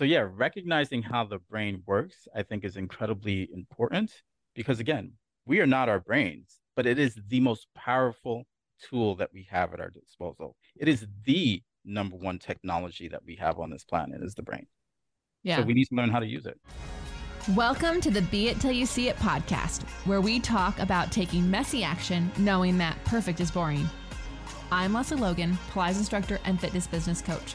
So yeah, recognizing how the brain works, I think is incredibly important because again, we are not our brains, but it is the most powerful tool that we have at our disposal. It is the number one technology that we have on this planet is the brain. Yeah. So we need to learn how to use it. Welcome to the Be It Till You See It podcast, where we talk about taking messy action, knowing that perfect is boring. I'm Lesley Logan, Pilates instructor and fitness business coach.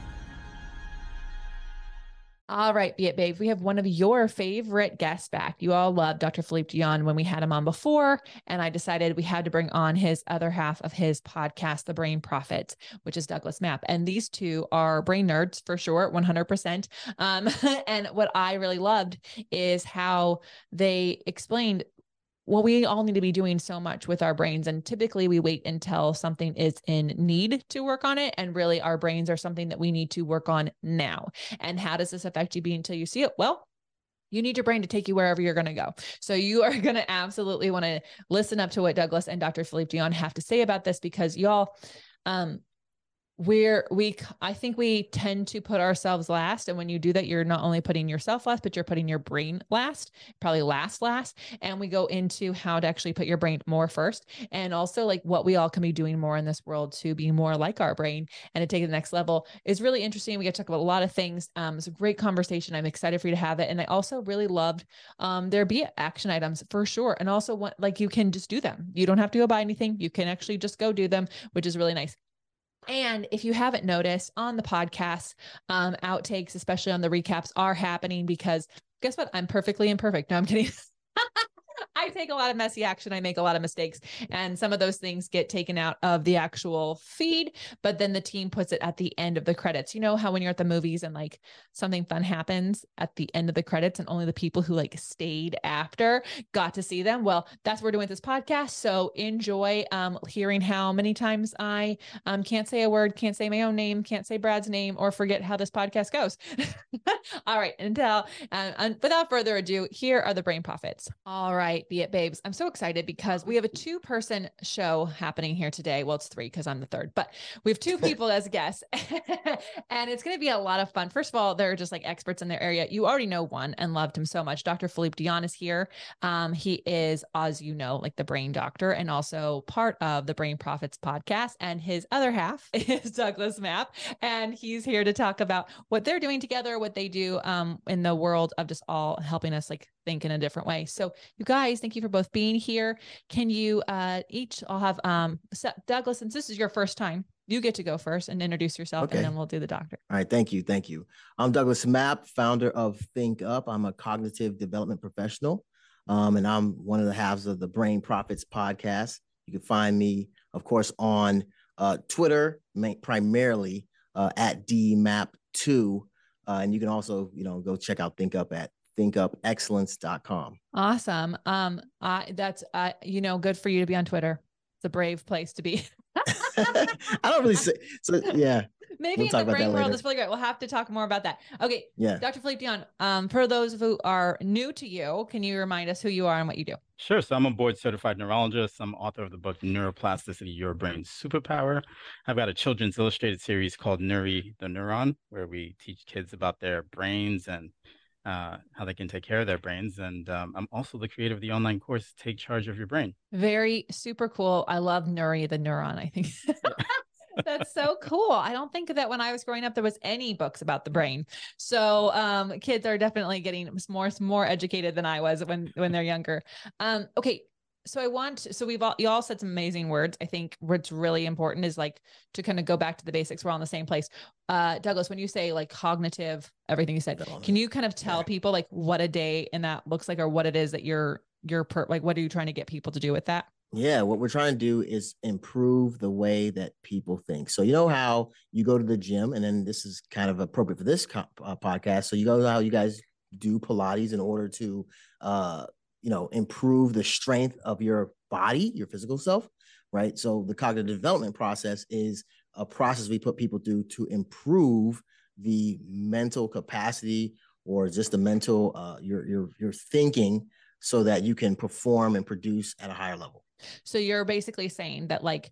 All right, Be It Babe. We have one of your favorite guests back. You all love Dr. Philippe Douyon when we had him on before. And I decided we had to bring on his other half of his podcast, The Brain Prophet, which is Douglas Mapp. And these two are brain nerds for sure, 100%. Um, and what I really loved is how they explained well, we all need to be doing so much with our brains. And typically we wait until something is in need to work on it. And really, our brains are something that we need to work on now. And how does this affect you until you see it? Well, you need your brain to take you wherever you're going to go. So you are going to absolutely want to listen up to what Douglas and Dr. Philippe Douyon have to say about this because y'all, um, we're we i think we tend to put ourselves last. And when you do that you're not only putting yourself last but you're putting your brain last probably last last. And we go into how to actually put your brain more first. And also like what we all can be doing more in this world to be more like our brain and to take it to the next level is really interesting. We get to talk about a lot of things. Um it's a great conversation. I'm excited for you to have it. And i also really loved um there be action items for sure. And also what like you can just do them. You don't have to go buy anything. You can actually just go do them which is really nice and if you haven't noticed on the podcast, um, outtakes, especially on the recaps, are happening because guess what? I'm perfectly imperfect. No, I'm kidding. I take a lot of messy action. I make a lot of mistakes. And some of those things get taken out of the actual feed, but then the team puts it at the end of the credits. You know how when you're at the movies and like something fun happens at the end of the credits and only the people who like stayed after got to see them? Well, that's what we're doing with this podcast. So enjoy um, hearing how many times I um, can't say a word, can't say my own name, can't say Brad's name, or forget how this podcast goes. All right. Until, uh, without further ado, here are the brain prophets. All right, Be It Babes. I'm so excited because we have a two person show happening here today. Well, it's three because I'm the third, but we have two people as guests and it's going to be a lot of fun. First of all, they're just like experts in their area. You already know one and loved him so much. Dr. Philippe Douyon is here. Um, he is, as you know, like the brain doctor and also part of the Brain Prophets podcast. And his other half is Douglas Mapp. And he's here to talk about what they're doing together, what they do um, in the world of just all helping us like think in a different way. So, you guys, thank you for both being here. Can you uh, each? I'll have um, Douglas, since this is your first time, you get to go first and introduce yourself, okay. and then we'll do the doctor. All right, thank you, thank you. I'm Douglas Mapp, founder of ThinkUp. I'm a cognitive development professional, um, and I'm one of the halves of the Brain Prophets podcast. You can find me, of course, on uh, Twitter, primarily uh, at dmapp2. Uh, and you can also, you know, go check out ThinkUp at thinkupexcellence.com. Awesome. Um, uh, that's, uh, you know, good for you to be on Twitter. It's a brave place to be. I don't really say, so yeah. Maybe we'll in the brain world is really great. We'll have to talk more about that. Okay. Yeah. Dr. Philippe Douyon, um, for those who are new to you, can you remind us who you are and what you do? Sure. So I'm a board certified neurologist. I'm author of the book Neuroplasticity, Your Brain Superpower. I've got a children's illustrated series called Nuri the Neuron, where we teach kids about their brains and uh, how they can take care of their brains. And um, I'm also the creator of the online course, Take Charge of Your Brain. Very super cool. I love Nuri the Neuron. I think. That's so cool. I don't think that when I was growing up there was any books about the brain. So um, kids are definitely getting more more educated than I was when when they're younger. Um, okay, so I want so we've all you all said some amazing words. I think what's really important is like to kind of go back to the basics. We're all in the same place. Uh Douglas, when you say like cognitive, everything you said, can you kind of tell yeah. people like what a day in that looks like or what it is that you're you're per like what are you trying to get people to do with that? Yeah, what we're trying to do is improve the way that people think. So you know how you go to the gym, and then this is kind of appropriate for this co- uh, podcast. So you go how you guys do Pilates in order to, uh, you know, improve the strength of your body, your physical self, right? So the cognitive development process is a process we put people through to improve the mental capacity or just the mental uh, your your your thinking so that you can perform and produce at a higher level. So you're basically saying that like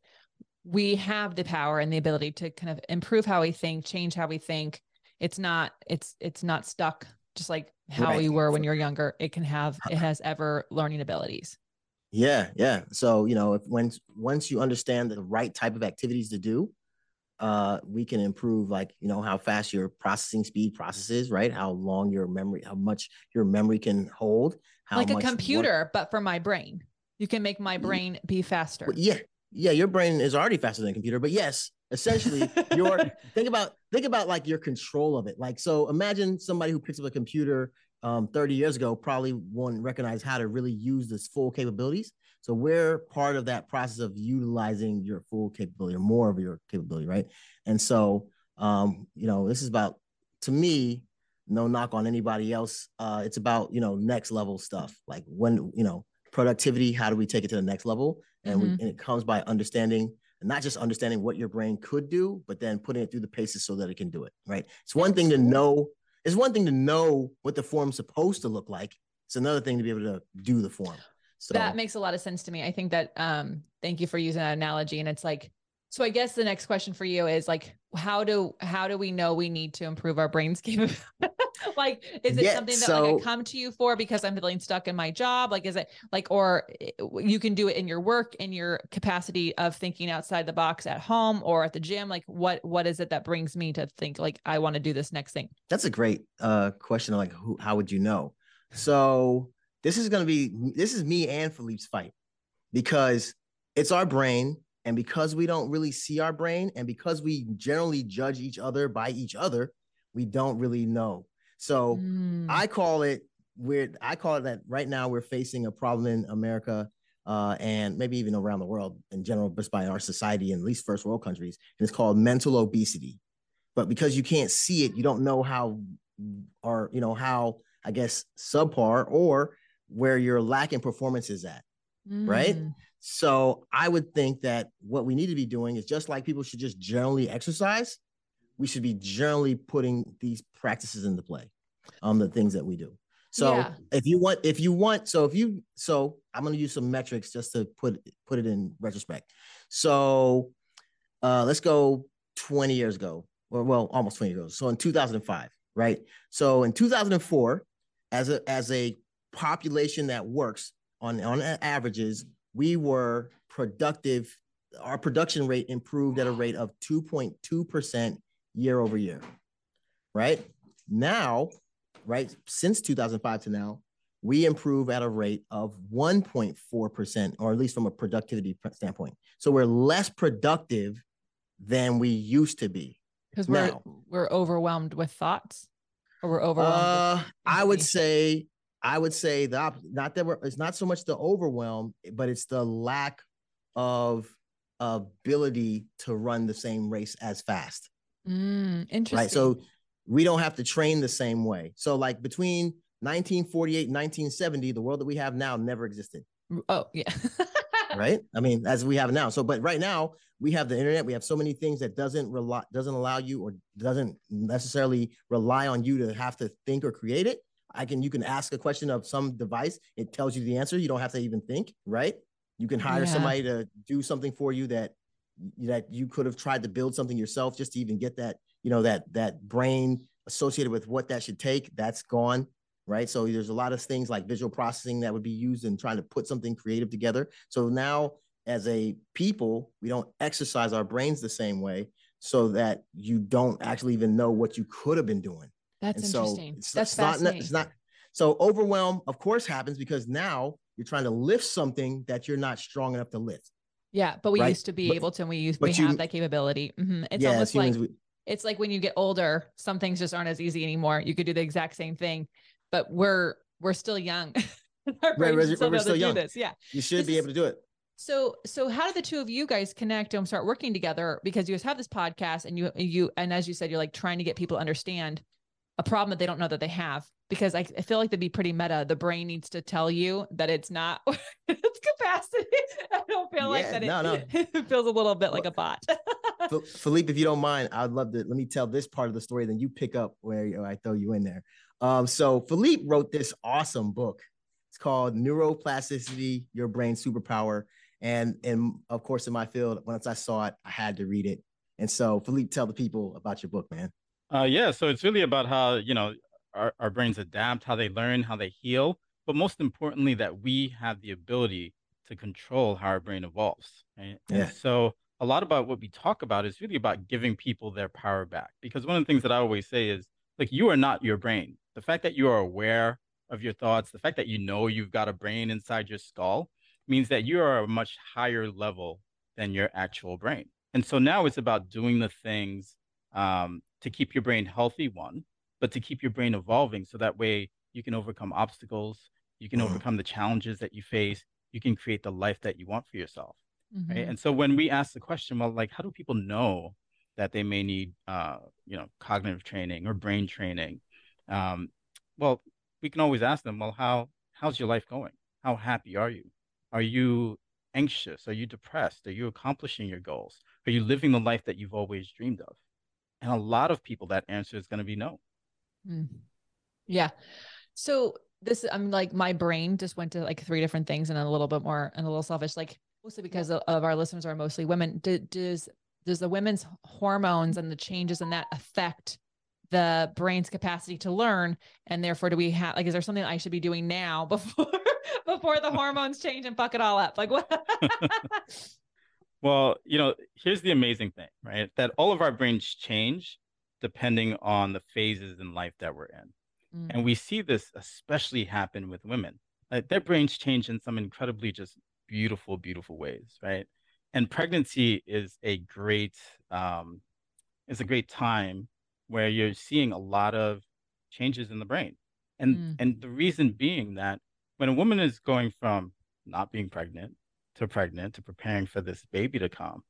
we have the power and the ability to kind of improve how we think, change how we think. It's not it's it's not stuck just like how right. we were when you're younger. It can have it has ever learning abilities. Yeah, yeah. So, you know, if once once you understand the right type of activities to do, uh, we can improve like you know how fast your processing speed processes, right? How long your memory, how much your memory can hold. How like a computer, but for my brain. You can make my brain be faster. Yeah, yeah. Your brain is already faster than a computer, but yes, essentially, your think about think about like your control of it. Like so, imagine somebody who picks up a computer um, 30 years ago probably won't recognize how to really use this full capabilities. So we're part of that process of utilizing your full capability or more of your capability, right? And so, um, you know, this is about to me, no knock on anybody else. Uh, it's about you know next level stuff. Like when you know productivity, how do we take it to the next level? And, mm-hmm. we, and it comes by understanding not just understanding what your brain could do, but then putting it through the paces so that it can do it. Right. It's one thing to know. It's one thing to know what the form's supposed to look like. It's another thing to be able to do the form. So that makes a lot of sense to me. I think that um thank you for using that analogy. And it's like, so I guess the next question for you is like, how do how do we know we need to improve our brain's capability? like, is it yeah, something that so, like I come to you for because I'm feeling stuck in my job? Like, is it like, or eh, you can do it in your work, in your capacity of thinking outside the box at home or at the gym? Like, what what is it that brings me to think like I want to do this next thing? That's a great uh question. Like, who, how would you know? So this is going to be this is me and Philippe's fight because it's our brain and because we don't really see our brain and because we generally judge each other by each other we don't really know so mm. i call it weird i call it that right now we're facing a problem in america uh, and maybe even around the world in general just by our society in at least first world countries and it's called mental obesity but because you can't see it you don't know how or you know how i guess subpar or where your lack in performance is at, mm. right? So I would think that what we need to be doing is just like people should just generally exercise, we should be generally putting these practices into play on um, the things that we do. So yeah. if you want, if you want, so if you, so I'm going to use some metrics just to put put it in retrospect. So uh, let's go 20 years ago, or well, almost 20 years ago. So in 2005, right? So in 2004, as a as a population that works on on averages, we were productive. Our production rate improved at a rate of 2.2% year over year. Right now, right since 2005 to now, we improve at a rate of 1.4%, or at least from a productivity standpoint. So we're less productive than we used to be. Because we're we're overwhelmed with thoughts, or we're overwhelmed. Uh, I would say I would say the op- not that we're, it's not so much the overwhelm, but it's the lack of ability to run the same race as fast. Mm, interesting. Right. So we don't have to train the same way. So like between 1948 and 1970, the world that we have now never existed. Oh yeah. right. I mean, as we have now. So, but right now we have the internet. We have so many things that doesn't rely doesn't allow you or doesn't necessarily rely on you to have to think or create it. I can you can ask a question of some device, it tells you the answer. You don't have to even think, right? You can hire yeah. somebody to do something for you that that you could have tried to build something yourself just to even get that, you know, that that brain associated with what that should take, that's gone, right? So there's a lot of things like visual processing that would be used in trying to put something creative together. So now as a people, we don't exercise our brains the same way so that you don't actually even know what you could have been doing. That's and interesting. So it's, That's it's fascinating. Not, it's not so overwhelm, of course, happens because now you're trying to lift something that you're not strong enough to lift. Yeah, but we right? used to be but, able to, and we used we you, have that capability. Mm-hmm. It's yeah, almost like we, it's like when you get older, some things just aren't as easy anymore. You could do the exact same thing, but we're we're still young. Our right, we're, still, we're still young. This. Yeah, you should this be able to do it. So, so how did the two of you guys connect and start working together? Because you guys have this podcast, and you, you, and as you said, you're like trying to get people to understand a problem that they don't know that they have. Because I, I, feel like that'd be pretty meta. The brain needs to tell you that it's not its capacity. I don't feel yeah, like that. No, it, no. it feels a little bit like a bot. Philippe, if you don't mind, I'd love to let me tell this part of the story. Then you pick up where I throw you in there. Um, so Philippe wrote this awesome book. It's called Neuroplasticity: Your Brain Superpower. And and of course, in my field, once I saw it, I had to read it. And so, Philippe, tell the people about your book, man. Uh, yeah, so it's really about how you know our, our brains adapt, how they learn, how they heal, but most importantly, that we have the ability to control how our brain evolves. Right? Yeah. And so a lot about what we talk about is really about giving people their power back. Because one of the things that I always say is like you are not your brain. The fact that you are aware of your thoughts, the fact that you know you've got a brain inside your skull means that you are a much higher level than your actual brain. And so now it's about doing the things um, to keep your brain healthy, one, but to keep your brain evolving so that way you can overcome obstacles, you can mm-hmm. overcome the challenges that you face, you can create the life that you want for yourself. Mm-hmm. Right. And so when we ask the question, well, like, how do people know that they may need, uh, you know, cognitive training or brain training? Um, well, we can always ask them, well, how how's your life going? How happy are you? Are you anxious? Are you depressed? Are you accomplishing your goals? Are you living the life that you've always dreamed of? And a lot of people, that answer is going to be no. Mm. Yeah. So this, I'm like, my brain just went to like three different things and then a little bit more and a little selfish, like mostly because of, of our listeners are mostly women. Do, does, does the women's hormones and the changes in that affect the brain's capacity to learn? And therefore, do we have, like, is there something I should be doing now before, before the hormones change and fuck it all up? Like what? well, you know, here's the amazing thing, right? That all of our brains change depending on the phases in life that we're in. Mm. And we see this especially happen with women. Like their brains change in some incredibly just beautiful, beautiful ways, right? And pregnancy is a great um, is a great time where you're seeing a lot of changes in the brain. And mm. and the reason being that when a woman is going from not being pregnant to pregnant to preparing for this baby to come,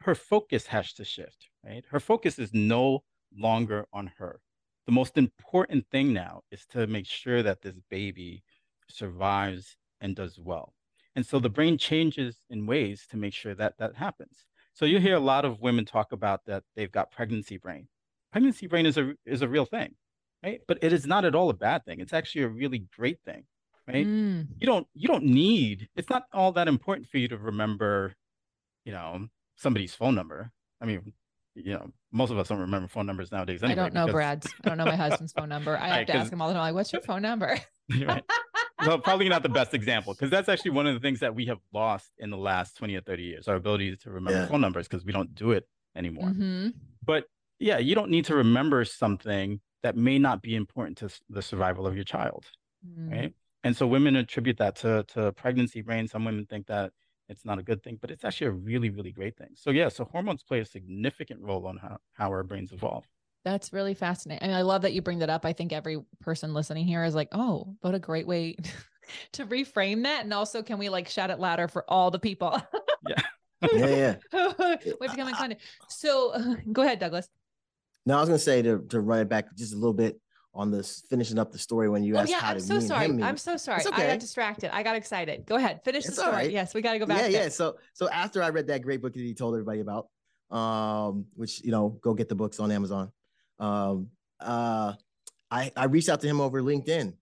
her focus has to shift, right? Her focus is no longer on her. The most important thing now is to make sure that this baby survives and does well. And so the brain changes in ways to make sure that that happens. So you hear a lot of women talk about that they've got pregnancy brain. Pregnancy brain is a is a real thing, right? But it is not at all a bad thing. It's actually a really great thing, right? Mm. You don't you don't need. It's not all that important for you to remember, you know, somebody's phone number. I mean, you know, most of us don't remember phone numbers nowadays. Anyway, I don't know because... Brad's. I don't know my husband's phone number. I have right, to ask him all the time. Like, what's your phone number? right. Well, probably not the best example because that's actually one of the things that we have lost in the last 20 or 30 years, our ability to remember yeah. phone numbers because we don't do it anymore. Mm-hmm. But yeah, you don't need to remember something that may not be important to the survival of your child. Mm-hmm. Right. And so women attribute that to, to pregnancy brain. Some women think that it's not a good thing, but it's actually a really, really great thing. So yeah, so hormones play a significant role on how, how our brains evolve. That's really fascinating. I mean, I love that you bring that up. I think every person listening here is like, oh, what a great way to reframe that. And also, can we like shout it louder for all the people? yeah. yeah, yeah. we become inclined. So uh, go ahead, Douglas. No, I was going to say to, to run it back just a little bit on this finishing up the story when you oh, asked yeah, how I'm so sorry. I'm so sorry. Okay. I got distracted. I got excited. Go ahead. Finish it's the story. Right. Yes, we got to go back. Yeah, there. yeah. So so after I read that great book that he told everybody about, um, which you know, go get the books on Amazon. Um, uh, I I reached out to him over LinkedIn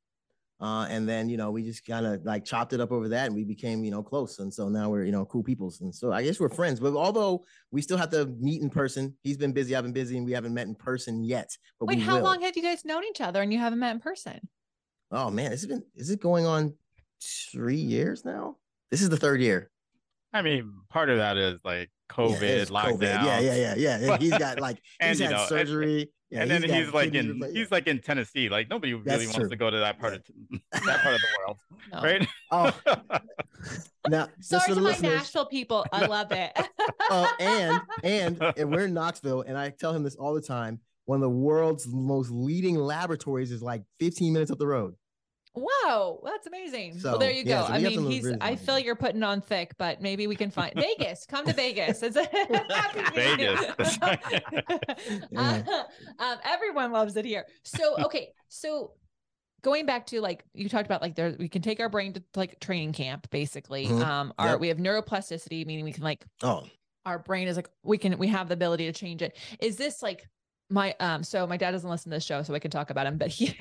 uh, and then, you know, we just kind of like chopped it up over that and we became, you know, close. And so now we're, you know, cool peoples. And so I guess we're friends, but although we still have to meet in person, he's been busy, I've been busy, and we haven't met in person yet. But Wait, how will. long have you guys known each other and you haven't met in person? Oh man, has it been, is it going on three years now? This is the third year. I mean, part of that is like COVID, yeah, lockdown. COVID. Yeah, yeah, yeah, yeah. He's got like he's had know, surgery. Yeah, and then he's, he's like in he's like in Tennessee. Like nobody really That's wants true. to go to that part of that part of the world, no. right? Oh, now sorry to my Nashville people. I love it. oh, and, and and we're in Knoxville, and I tell him this all the time. One of the world's most leading laboratories is like 15 minutes up the road. Wow, that's amazing. So, well, there you go. Yeah, so I mean, he's. I feel you're putting on thick, but maybe we can find Vegas. Come to Vegas. It's a Vegas. uh, um, everyone loves it here. So okay, so going back to like you talked about like there we can take our brain to like training camp basically. Mhm. Um our Yep. we have neuroplasticity, meaning we can like Oh, our brain is like we can we have the ability to change it. Is this like my um so my dad doesn't listen to this show, so I can talk about him, but he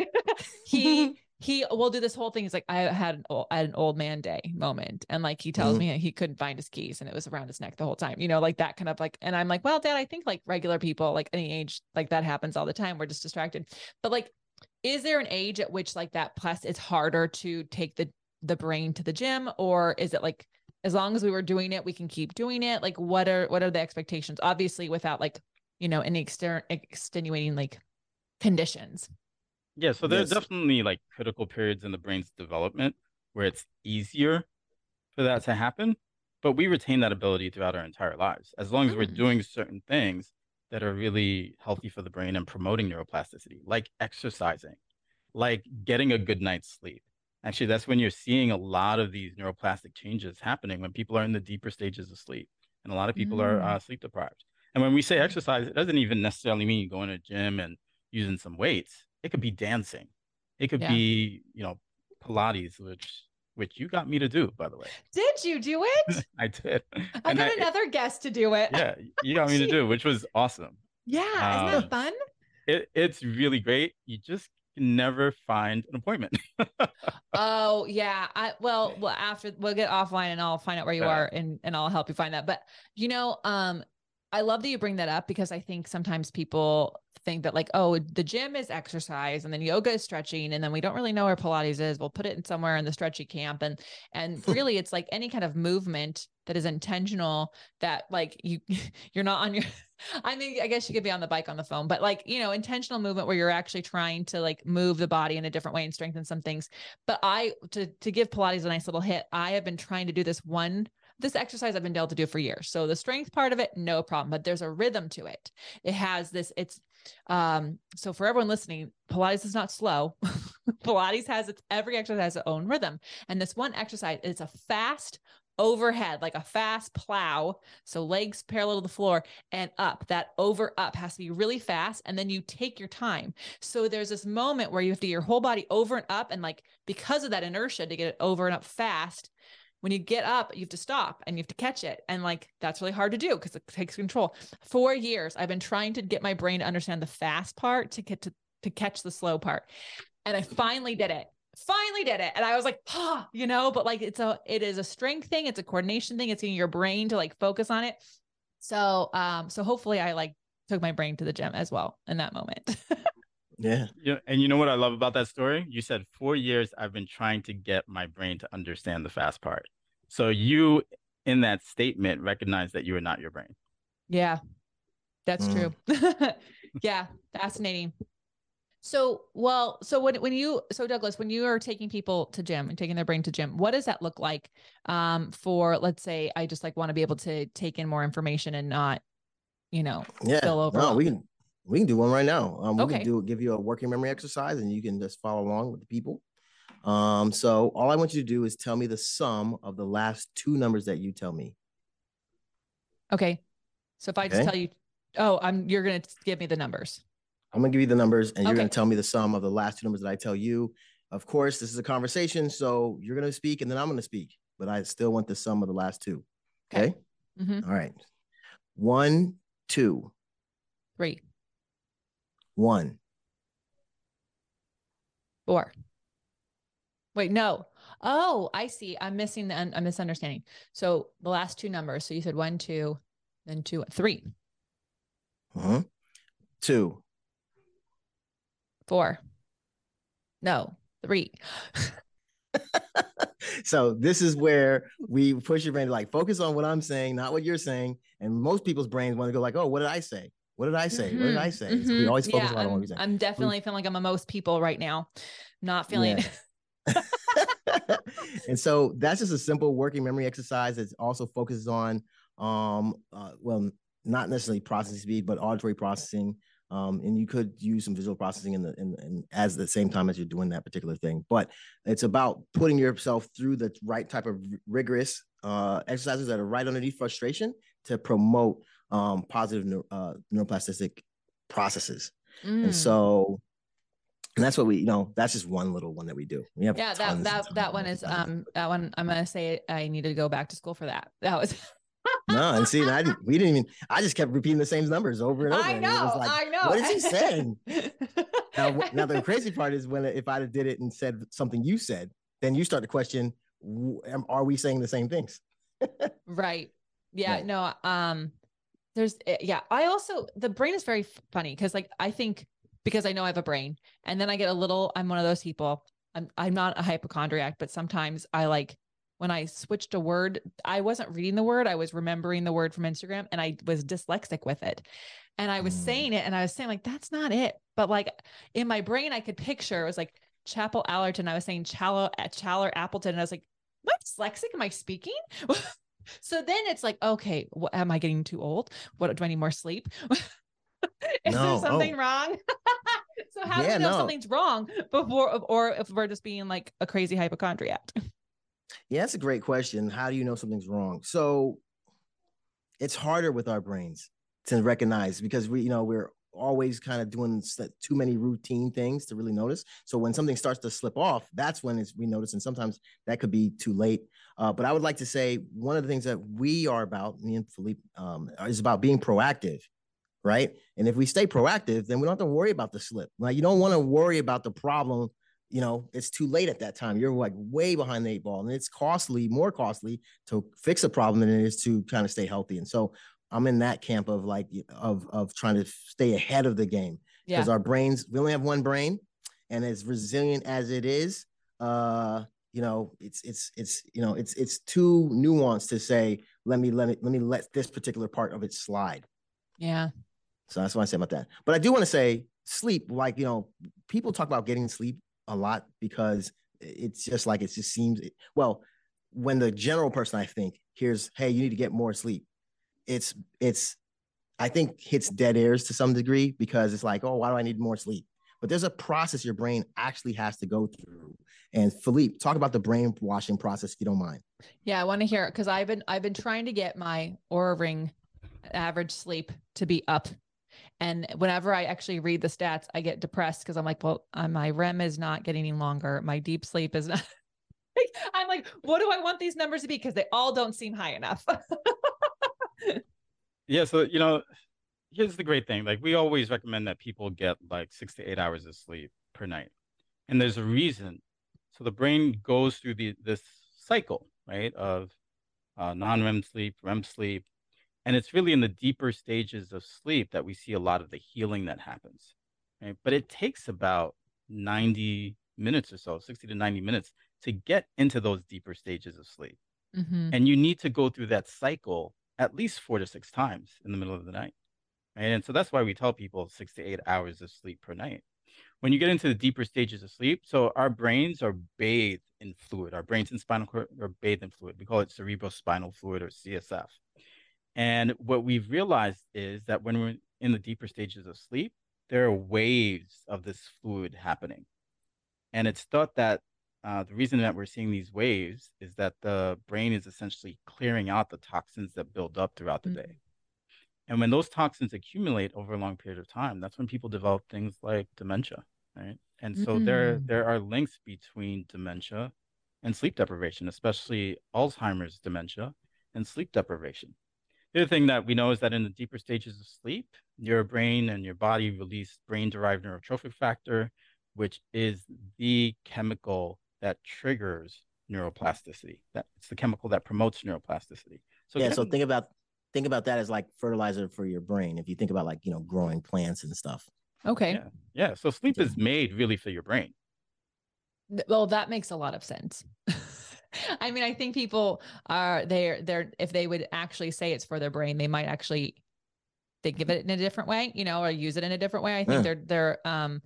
he he will do this whole thing. He's like, I had an old, I had an old man day moment, and like he tells Mhm. me he couldn't find his keys, and it was around his neck the whole time. You know, like that kind of like. And I'm like, well, Dad, I think like regular people, like any age, like that happens all the time. We're just distracted. But like, is there an age at which like that plus it's harder to take the the brain to the gym, or is it like as long as we were doing it, we can keep doing it? Like, what are what are the expectations? Obviously, without like you know any exter- extenuating like conditions. Yeah, so there's Yes. definitely like critical periods in the brain's development where it's easier for that to happen, but we retain that ability throughout our entire lives as long as we're Mm. doing certain things that are really healthy for the brain and promoting neuroplasticity, like exercising, like getting a good night's sleep. Actually, that's when you're seeing a lot of these neuroplastic changes happening when people are in the deeper stages of sleep, and a lot of people are Mm. uh, sleep deprived. And when we say exercise, it doesn't even necessarily mean going to a gym and using some weights. It could be dancing. It could Yeah. be, you know, Pilates, which which you got me to do, by the way. Did you do it? I did. I And got I- another guest to do it. Yeah, you got me to do, which was awesome. Yeah, isn't that Um, fun? It, it's really great. You just never find an appointment. Oh yeah. I well, well after we'll get offline and I'll find out where you Yeah. are and and I'll help you find that. But you know, um I love that you bring that up because I think sometimes people think that like, oh, the gym is exercise and then yoga is stretching and then we don't really know where Pilates is. We'll put it in somewhere in the stretchy camp and and really it's like any kind of movement that is intentional that like you you're not on your I mean, I guess you could be on the bike on the phone, but like, you know, intentional movement where you're actually trying to like move the body in a different way and strengthen some things. But I to to give Pilates a nice little hit, I have been trying to do this one this exercise I've been able to do for years. So the strength part of it, no problem, but there's a rhythm to it. It has this it's um so for everyone listening, Pilates is not slow. Pilates has its every exercise has its own rhythm. And this one exercise, it's a fast overhead, like a fast plow. So legs parallel to the floor and up. That over up has to be really fast. And then you take your time. So there's this moment where you have to get your whole body over and up. And like because of that inertia to get it over and up fast, when you get up, you have to stop and you have to catch it. And like that's really hard to do because it takes control. Four years, I've been trying to get my brain to understand the fast part to get to to catch the slow part. And I finally did it. Finally did it. And I was like, ah, you know, but like it's a it is a strength thing, it's a coordination thing, it's getting your brain to like focus on it. So um, so hopefully I like took my brain to the gym as well in that moment. yeah. Yeah, and you know what I love about that story? You said four years I've been trying to get my brain to understand the fast part. So you, in that statement, recognize that you are not your brain. Yeah, that's Mm. true. yeah, fascinating. So, well, so when when you so Douglas, when you are taking people to gym and taking their brain to gym, what does that look like? Um, for let's say I just like want to be able to take in more information and not, you know, Yeah. Feel No, we can we can do one right now. Um, we Okay. can do give you a working memory exercise, and you can just follow along with the people. Um, so all I want you to do is tell me the sum of the last two numbers that you tell me. okay. So if I just tell you, oh, I'm you're gonna give me the numbers. I'm gonna give you the numbers, and you're Okay. gonna tell me the sum of the last two numbers that I tell you. Of course, this is a conversation, so you're gonna speak, and then I'm gonna speak. But I still want the sum of the last two. Okay. Okay. Mhm. All right. One, two, Three, one. four. Wait, no. Oh, I see. I'm missing the. I'm misunderstanding. So the last two numbers. So you said one, two, then two, three, Mhm. Two. four. No, three. so this is where we push your brain to like focus on what I'm saying, not what you're saying. And most people's brains want to go like, "Oh, what did I say? What did I say? What did I Mhm, say?" So we always focus Yeah, a lot on what we say. I'm definitely feeling like I'm a most people right now. Not feeling. Yeah. and so that's just a simple working memory exercise that also focuses on um uh, well not necessarily processing speed but auditory processing um and you could use some visual processing in the in, in as the same time as you're doing that particular thing but it's about putting yourself through the right type of rigorous uh exercises that are right underneath frustration to promote um positive neu- uh, neuroplastic processes. Mm, and so and that's what we you know that's just one little one that we do. We have yeah that that that one is um that one i'm gonna say i needed to go back to school for that. That was no and see I didn't, we didn't even i just kept repeating the same numbers over and over i know like, i know. what is he saying? Now, now the crazy part is when if i did it and said something you said then you start to question are we saying the same things? Right. Yeah right. no um there's eh, yeah i also the brain is very funny because like i think because i know i have a brain and then i get a little i'm one of those people i'm i'm not a hypochondriac but sometimes i like when i switched a word i wasn't reading the word i was remembering the word from instagram and i was dyslexic with it. And i was mm. saying it and i was saying like that's not it. But like in my brain i could picture it was like chapel allerton i was saying challow challer appleton and i was like am i dyslexic? Am i speaking So then it's like, okay, what, am I getting too old? What do I need more sleep? Is no. there something oh. wrong? so how yeah, do we know no. something's wrong before, or if we're just being like a crazy hypochondriac? Yeah, that's a great question. How do you know something's wrong? So it's harder with our brains to recognize because we, you know, we're always kind of doing too many routine things to really notice. So when something starts to slip off, that's when it's we notice, and sometimes that could be too late. Uh, but I would like to say one of the things that we are about, me and Philippe, um, is about being proactive, right? And if we stay proactive, then we don't have to worry about the slip. Like you don't want to worry about the problem. You know, it's too late at that time. You're like way behind the eight ball, and it's costly, more costly to fix a problem than it is to kind of stay healthy. And so I'm in that camp of like of of trying to stay ahead of the game because yeah. our brains we only have one brain, and as resilient as it is, uh, you know, it's it's it's you know it's it's too nuanced to say let me let me let me let this particular part of it slide. Yeah. So that's what I say about that. But I do want to say sleep, like you know, people talk about getting sleep a lot because it's just like it just seems well when the general person I think hears, hey, you need to get more sleep it's it's I think hits dead ears to some degree because it's like, oh, why do I need more sleep? But there's a process your brain actually has to go through. And Philippe, talk about the brainwashing process if you don't mind. Yeah, I want to hear it because I've been I've been trying to get my Oura ring average sleep to be up. And whenever I actually read the stats, I get depressed because I'm like, well, uh, my REM is not getting any longer. My deep sleep is not. I'm like, what do I want these numbers to be? Because they all don't seem high enough. yeah. So, you know, here's the great thing. Like, we always recommend that people get like six to eight hours of sleep per night. And there's a reason. So the brain goes through the this cycle, right, of uh, non-REM sleep, REM sleep, and it's really in the deeper stages of sleep that we see a lot of the healing that happens. Right? But it takes about 90 minutes or so, 60 to 90 minutes to get into those deeper stages of sleep. Mm-hmm. And you need to go through that cycle at least four to six times in the middle of the night. Right? And so that's why we tell people six to eight hours of sleep per night. When you get into the deeper stages of sleep, so our brains are bathed in fluid. Our brains and spinal cord are bathed in fluid. We call it cerebrospinal fluid or CSF. And what we've realized is that when we're in the deeper stages of sleep, there are waves of this fluid happening. And it's thought that uh, the reason that we're seeing these waves is that the brain is essentially clearing out the toxins that build up throughout the mm-hmm. day. And when those toxins accumulate over a long period of time, that's when people develop things like dementia, right? And so mm-hmm. there mm. there are links between dementia and sleep deprivation, especially Alzheimer's dementia and sleep deprivation. The other thing that we know is that in the deeper stages of sleep, your brain and your body release brain-derived neurotrophic factor, which is the chemical that triggers neuroplasticity. That it's the chemical that promotes neuroplasticity. So yeah, so think about think about that as like fertilizer for your brain. If you think about like you know growing plants and stuff. Okay. Yeah. Yeah. So sleep is made really for your brain. Well, that makes a lot of sense. I mean, I think people are they're they're if they would actually say it's for their brain, they might actually think of it in a different way, you know, or use it in a different way. I think yeah. they're they're um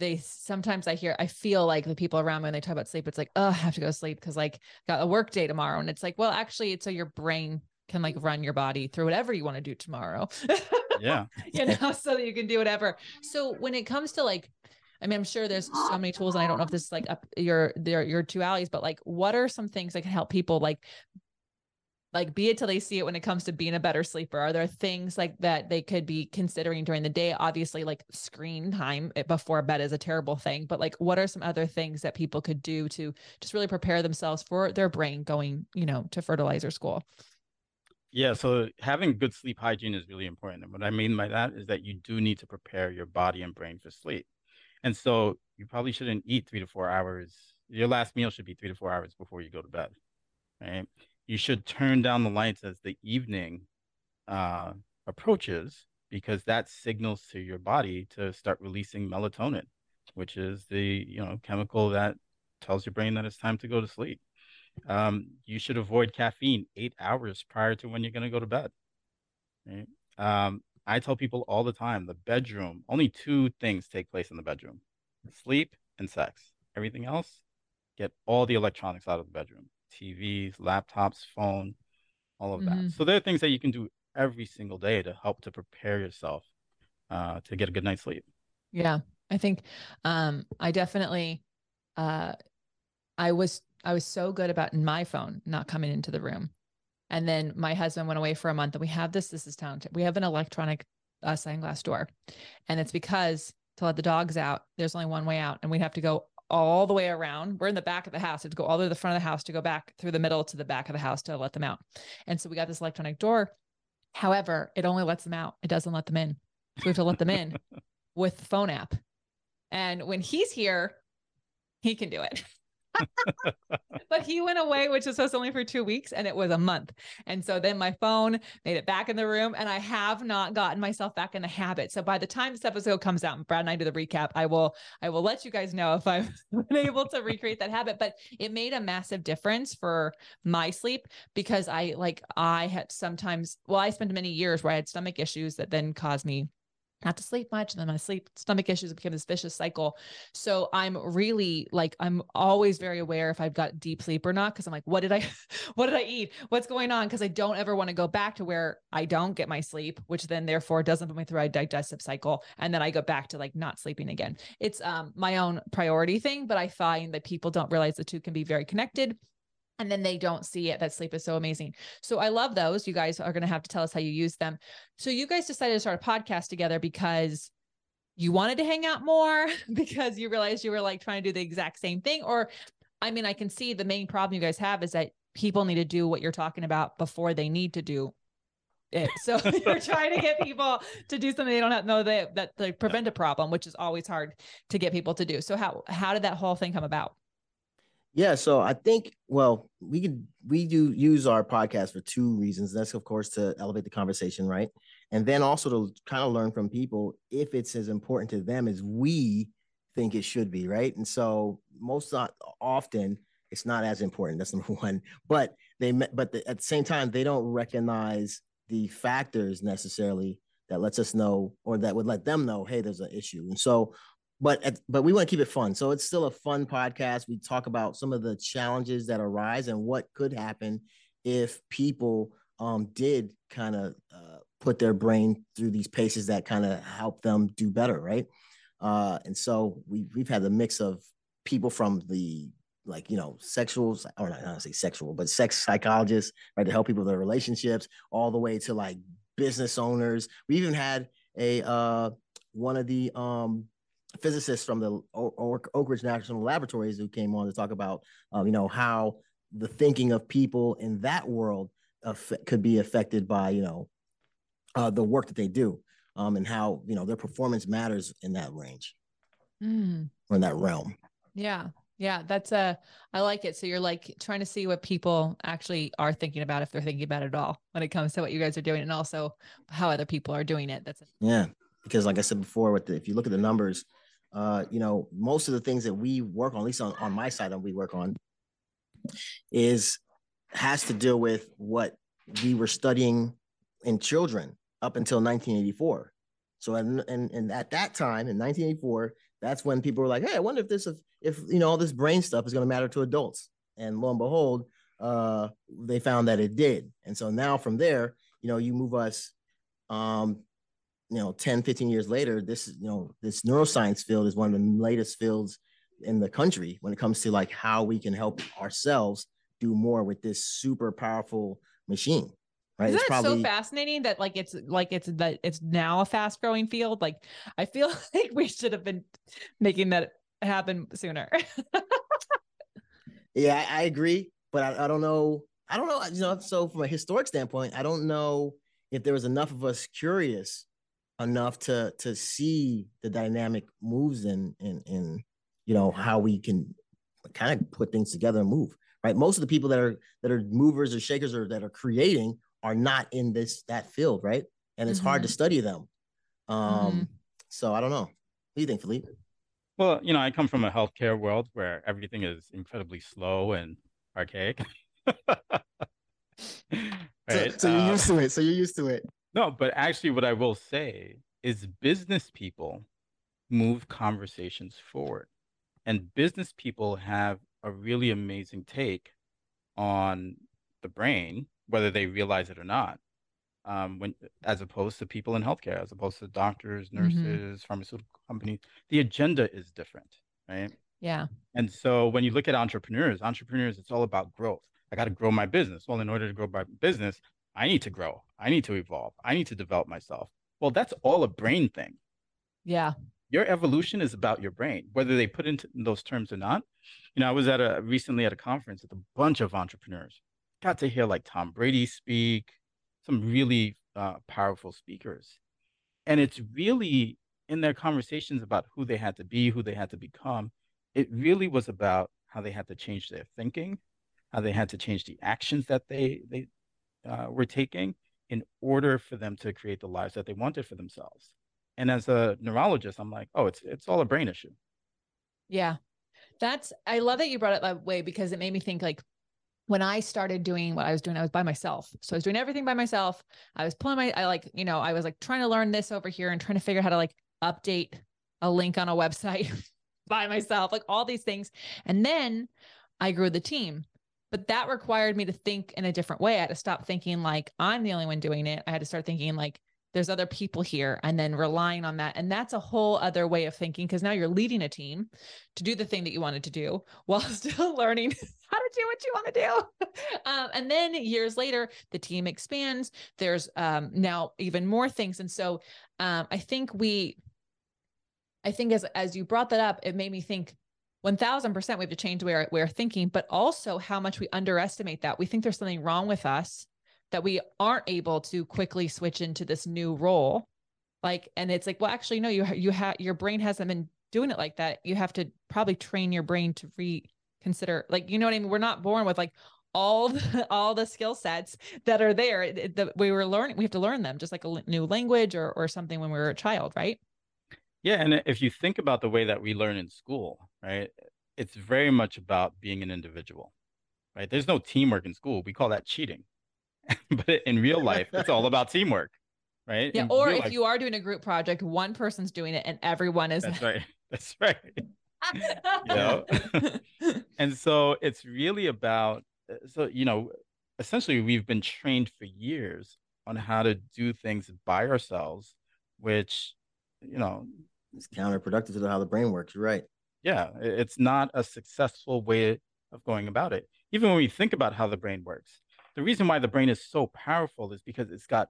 they sometimes I hear I feel like the people around me when they talk about sleep, it's like, oh, I have to go to sleep because like got a work day tomorrow. And it's like, well, actually, it's so your brain can like run your body through whatever you want to do tomorrow. yeah. you know, so that you can do whatever. So when it comes to like I mean, I'm sure there's so many tools, and I don't know if this is like up your your your two alleys, but like, what are some things that can help people like like be it till they see it when it comes to being a better sleeper are there things like that they could be considering during the day obviously like screen time eh, before bed is a terrible thing but like what are some other things that people could do to just really prepare themselves for their brain going you know to fertilizer school yeah, so having good sleep hygiene is really important. And what I mean by that is that you do need to prepare your body and brain for sleep. And so you probably shouldn't eat three to four hours. Your last meal should be three to four hours before you go to bed. Right. You should turn down the lights as the evening uh, approaches because that signals to your body to start releasing melatonin, which is the you know chemical that tells your brain that it's time to go to sleep um, you should avoid caffeine eight hours prior to when you're going to go to bed. Right? Um, I tell people all the time the bedroom, only two things take place in the bedroom sleep and sex. Everything else, get all the electronics out of the bedroom TVs, laptops, phone, all of mm-hmm. that. So there are things that you can do every single day to help to prepare yourself uh, to get a good night's sleep. Yeah. I think um, I definitely, uh, I was I was so good about my phone not coming into the room. And then my husband went away for a month and we have this, this is town. We have an electronic uh, sliding glass door. And it's because to let the dogs out, there's only one way out and we have to go all the way around. We're in the back of the house. to go all the way to the front of the house to go back through the middle to the back of the house to let them out. And so we got this electronic door. However, it only lets them out. It doesn't let them in. So we have to let them in with the phone app. And when he's here, he can do it. but he went away, which was supposed only for two weeks, and it was a month. And so then my phone made it back in the room, and I have not gotten myself back in the habit. So by the time this episode comes out, and Brad and I do the recap, I will I will let you guys know if I've been able to recreate that habit. But it made a massive difference for my sleep because I like I had sometimes well, I spent many years where I had stomach issues that then caused me not to sleep much and then my sleep stomach issues became this vicious cycle. So i'm really like i'm always very aware if i've got deep sleep or not because i'm like what did i what did i eat? What's going on? Because i don't ever want to go back to where i don't get my sleep which then therefore doesn't put me through a digestive cycle and then i go back to like not sleeping again. It's um my own priority thing but i find that people don't realize the two can be very connected and then they don't see it that sleep is so amazing so i love those you guys are going to have to tell us how you use them so you guys decided to start a podcast together because you wanted to hang out more because you realized you were like trying to do the exact same thing or i mean i can see the main problem you guys have is that people need to do what you're talking about before they need to do it. So you're trying to get people to do something they don't have, know that that to prevent a problem, which is always hard to get people to do. So how how did that whole thing come about? Yeah, so I think well, we could we do use our podcast for two reasons. That's of course to elevate the conversation, right? And then also to kind of learn from people if it's as important to them as we think it should be, right? And so most not often it's not as important. That's number one. But they but the, at the same time they don't recognize the factors necessarily that lets us know or that would let them know, hey, there's an issue. And so but but we want to keep it fun. So it's still a fun podcast. We talk about some of the challenges that arise and what could happen if people um, did kind of uh, put their brain through these paces that kind of help them do better, right? Uh, and so we we've had a mix of people from the like you know sexuals or not, not say sexual but sex psychologists right to help people with their relationships all the way to like business owners we even had a uh one of the um physicists from the Oak Ridge National Laboratories who came on to talk about, um, you know, how the thinking of people in that world could be affected by, you know, uh, the work that they do, um, and how you know their performance matters in that range, mm. or in that realm. Yeah, yeah, that's a. Uh, like it. So you're like trying to see what people actually are thinking about if they're thinking about it at all when it comes to what you guys are doing, and also how other people are doing it. That's a- yeah, because like I said before, with the, if you look at the numbers, uh, you know, most of the things that we work on, at least on, on my side that we work on, is has to deal with what we were studying in children up until 1984. So and and, and at that time in 1984, that's when people were like, "Hey, I wonder if this if, if you know all this brain stuff is going to matter to adults." And lo and behold, uh, they found that it did. And so now from there, you know, you move us um, you know 10 15 years later this you know this neuroscience field is one of the latest fields in the country when it comes to like how we can help ourselves do more with this super powerful machine right Isn't it's that so fascinating that like it's like it's that it's now a fast growing field? Like I feel like we should have been making that happen sooner. yeah, I, I agree, but I, I don't know. I don't know. You know, so from a historic standpoint, I don't know if there was enough of us curious enough to to see the dynamic moves and and in you know how we can kind of put things together and move right most of the people that are that are movers or shakers or that are creating are not in this that field right and it's mm-hmm. hard to mm-hmm. study them um mm-hmm. so i don't know what do you think philippe well you know i come from a healthcare world where everything is incredibly slow and archaic right? so, so you're uh, used to it so you're used to it no, but actually, what I will say is business people move conversations forward. And business people have a really amazing take on the brain, whether they realize it or not. Um, when as opposed to people in healthcare, as opposed to doctors, mm-hmm. nurses, mm-hmm. pharmaceutical companies, the agenda is different, right? Yeah. And so when you look at entrepreneurs, entrepreneurs, it's all about growth. I got to grow my business. Well, in order to grow my business, I need to grow. I need to evolve. I need to develop myself. Well, that's all a brain thing. Yeah. Your evolution is about your brain, whether they put into those terms or not. You know, I was at a recently at a conference with a bunch of entrepreneurs. Got to hear like Tom Brady speak, some really uh, powerful speakers. And it's really in their conversations about who they had to be, who they had to become, it really was about how they had to change their thinking, how they had to change the actions that they they uh, were taking in order for them to create the lives that they wanted for themselves. And as a neurologist, I'm like, oh, it's it's all a brain issue. Yeah. That's I love that you brought it that way because it made me think like when I started doing what I was doing, I was by myself. So I was doing everything by myself. I was pulling my I like, you know, I was like trying to learn this over here and trying to figure out how to like update a link on a website by myself, like all these things. And then I grew the team but that required me to think in a different way. I had to stop thinking like I'm the only one doing it. I had to start thinking like there's other people here and then relying on that. And that's a whole other way of thinking because now you're leading a team to do the thing that you wanted to do while still learning how to do what you want to do. Um, and then years later, the team expands. There's um, now even more things. And so um, I think we, I think as as you brought that up, it made me think 1000% we have to change the way our thinking, but also how much we underestimate that. We think there's something wrong with us that we aren't able to quickly switch into this new role. Like, and it's like, well, actually, no, you, you have, your brain hasn't been doing it like that. You have to probably train your brain to reconsider, like, you know what I mean? We're not born with like all the, all the skill sets that are there that we were learning. We have to learn them just like a new language or, or something when we were a child, right? Yeah, and uh, if you think about the way that we learn in school, right, it's very much about being an individual, right? There's no teamwork in school. We call that cheating. but in real life, it's all about teamwork, right? Yeah, in or if life, you are doing a group project, one person's doing it and everyone is That's right. That's right. you know? and so it's really about uh, so you know, essentially we've been trained for years on how to do things by ourselves, which you know it's counterproductive to how the brain works. You're right. Yeah, it's not a successful way of going about it. Even when we think about how the brain works, the reason why the brain is so powerful is because it's got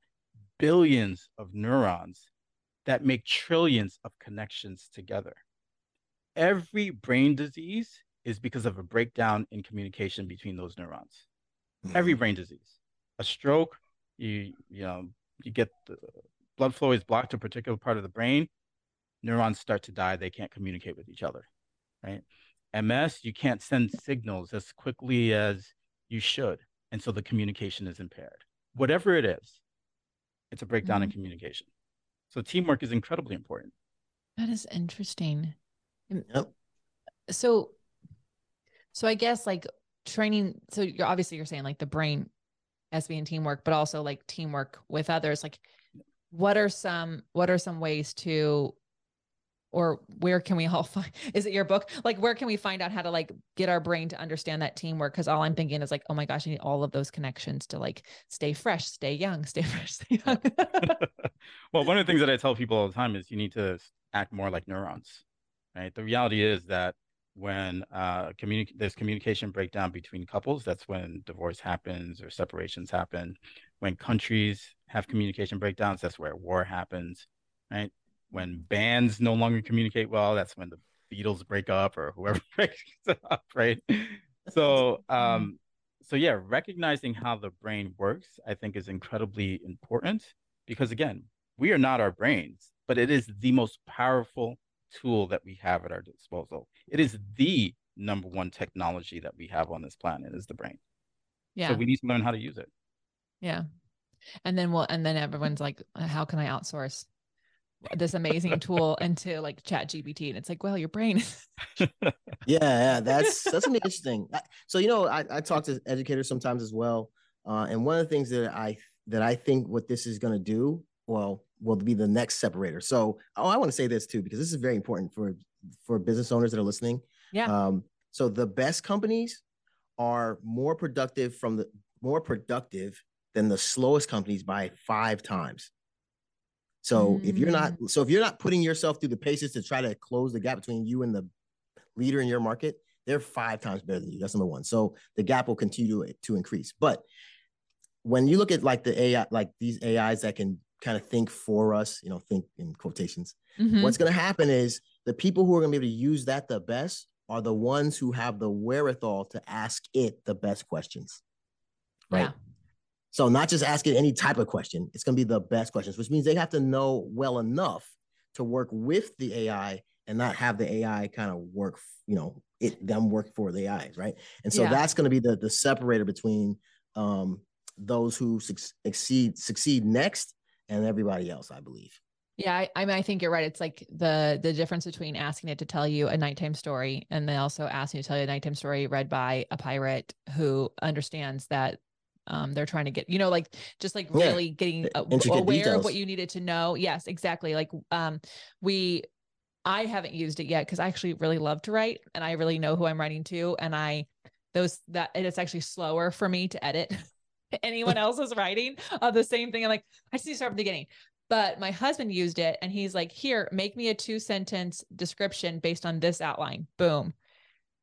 billions of neurons that make trillions of connections together. Every brain disease is because of a breakdown in communication between those neurons. Mm-hmm. Every brain disease, a stroke, you you know, you get the blood flow is blocked to a particular part of the brain, neurons start to die. They can't communicate with each other, right? MS, you can't send signals as quickly as you should. And so the communication is impaired. Whatever it is, it's a breakdown mm-hmm. in communication. So teamwork is incredibly important. That is interesting. Yep. So, so I guess like training. So you're obviously you're saying like the brain as being teamwork, but also like teamwork with others. Like, what are some what are some ways to or where can we all find is it your book like where can we find out how to like get our brain to understand that teamwork because all i'm thinking is like oh my gosh i need all of those connections to like stay fresh stay young stay fresh stay young well one of the things that i tell people all the time is you need to act more like neurons right the reality is that when uh, communi- there's communication breakdown between couples. That's when divorce happens or separations happen. When countries have communication breakdowns, that's where war happens, right? When bands no longer communicate well, that's when the Beatles break up or whoever breaks up, right? So, um, so yeah, recognizing how the brain works, I think, is incredibly important because again, we are not our brains, but it is the most powerful tool that we have at our disposal. It is the number one technology that we have on this planet is the brain. Yeah. So we need to learn how to use it. Yeah. And then well, and then everyone's like, how can I outsource this amazing tool into like chat GPT? And it's like, well, your brain. yeah, yeah, that's that's gonna interesting. So, you know, I, I talk to educators sometimes as well. Uh, and one of the things that I that I think what this is gonna do, well, will be the next separator. So, oh, I want to say this too because this is very important for for business owners that are listening. Yeah. Um, so the best companies are more productive from the more productive than the slowest companies by five times. So mm. if you're not mm. so if you're not putting yourself through the paces to try to close the gap between you and the leader in your market, they're five times better than you. That's number one. So the gap will continue to, to increase. But when you look at like the AI, like these AIs that can kind of think for us, you know, think in quotations. Mm-hmm. What's going to happen is the people who are going to be able to use that the best are the ones who have the wherewithal to ask it the best questions. Right. Yeah. So not just asking any type of question, it's going to be the best questions, which means they have to know well enough to work with the AI and not have the AI kind of work, you know, it them work for the AIs, right? And so yeah. that's going to be the the separator between um, those who succeed succeed next and everybody else, I believe. Yeah, I, I mean, I think you're right. It's like the the difference between asking it to tell you a nighttime story and then also asking you to tell you a nighttime story read by a pirate who understands that um, they're trying to get, you know, like just like yeah. really getting uh, aware details. of what you needed to know. Yes, exactly. Like um, we, I haven't used it yet because I actually really love to write and I really know who I'm writing to, and I those that it's actually slower for me to edit anyone else's writing of the same thing. I'm like, I just need to start from the beginning. But my husband used it and he's like, here, make me a two sentence description based on this outline. Boom.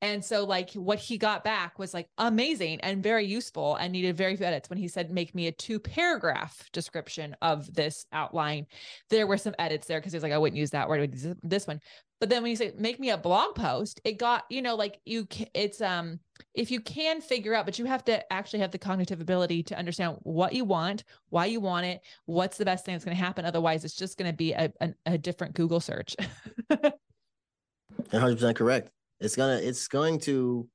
And so, like, what he got back was like amazing and very useful and needed very few edits. When he said, make me a two paragraph description of this outline, there were some edits there because he's like, I wouldn't use that word, this one. But then when you say, make me a blog post, it got, you know, like you, it's, um, if you can figure out, but you have to actually have the cognitive ability to understand what you want, why you want it, what's the best thing that's going to happen. Otherwise, it's just going to be a, a, a different Google search. 100% correct it's gonna it's going to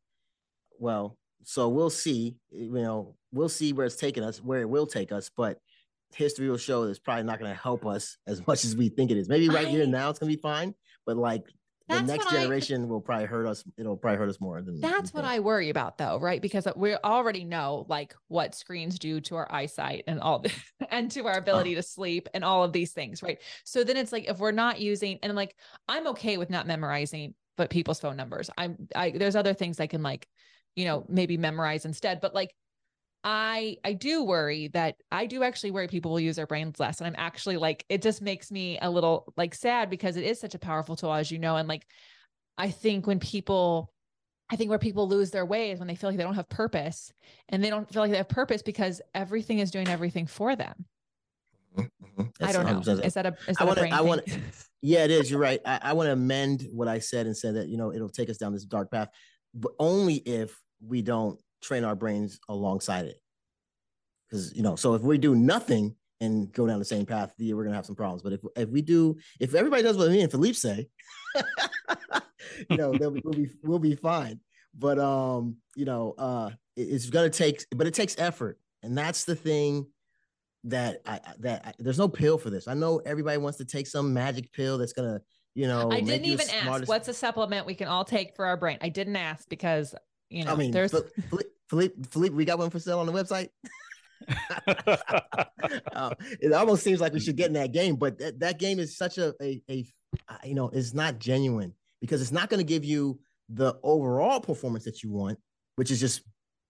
well so we'll see you know we'll see where it's taking us where it will take us but history will show it's probably not going to help us as much as we think it is. Maybe right I, here now it's going to be fine but like the next generation I, will probably hurt us it'll probably hurt us more than that's what i worry about though right? Because we already know like what screens do to our eyesight and all and to our ability oh. to sleep and all of these things right? So then it's like if we're not using and like i'm okay with not memorizing but people's phone numbers. I'm I there's other things I can like, you know, maybe memorize instead. But like I I do worry that I do actually worry people will use their brains less. And I'm actually like, it just makes me a little like sad because it is such a powerful tool, as you know. And like I think when people I think where people lose their way is when they feel like they don't have purpose and they don't feel like they have purpose because everything is doing everything for them. Mm-hmm. I don't know. Is that a is that I wanna, a brain I want Yeah, it is. You're right. I, I want to amend what I said and say that you know it'll take us down this dark path, but only if we don't train our brains alongside it. Because you know, so if we do nothing and go down the same path, we're gonna have some problems. But if if we do, if everybody does what me and Philippe say, you know, we'll be we'll be fine. But um, you know, uh, it, it's gonna take, but it takes effort, and that's the thing that I that I, there's no pill for this. I know everybody wants to take some magic pill that's gonna, you know. I didn't even ask. What's a supplement we can all take for our brain? I didn't ask because you know. I mean, there's Philippe, Philippe, Philippe we got one for sale on the website. uh, it almost seems like we should get in that game, but that, that game is such a, a a you know it's not genuine because it's not going to give you the overall performance that you want, which is just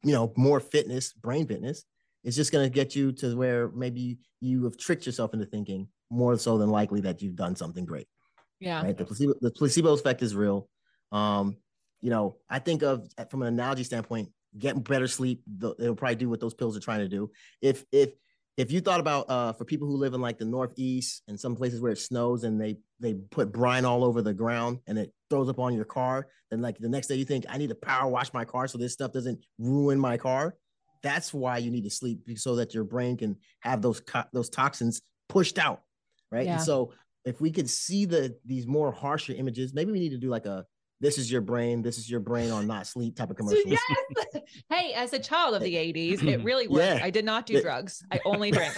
you know more fitness, brain fitness it's just going to get you to where maybe you have tricked yourself into thinking more so than likely that you've done something great. Yeah. Right. The placebo, the placebo effect is real. Um, you know, I think of from an analogy standpoint, getting better sleep. It'll probably do what those pills are trying to do. If if if you thought about uh, for people who live in like the northeast and some places where it snows and they they put brine all over the ground and it throws up on your car, then like the next day you think I need to power wash my car so this stuff doesn't ruin my car. That's why you need to sleep so that your brain can have those co- those toxins pushed out, right? Yeah. And so if we could see the these more harsher images, maybe we need to do like a this is your brain, this is your brain on not sleep type of commercial. Yes. hey, as a child of the 80s, it really worked. Yeah. I did not do drugs. I only drank.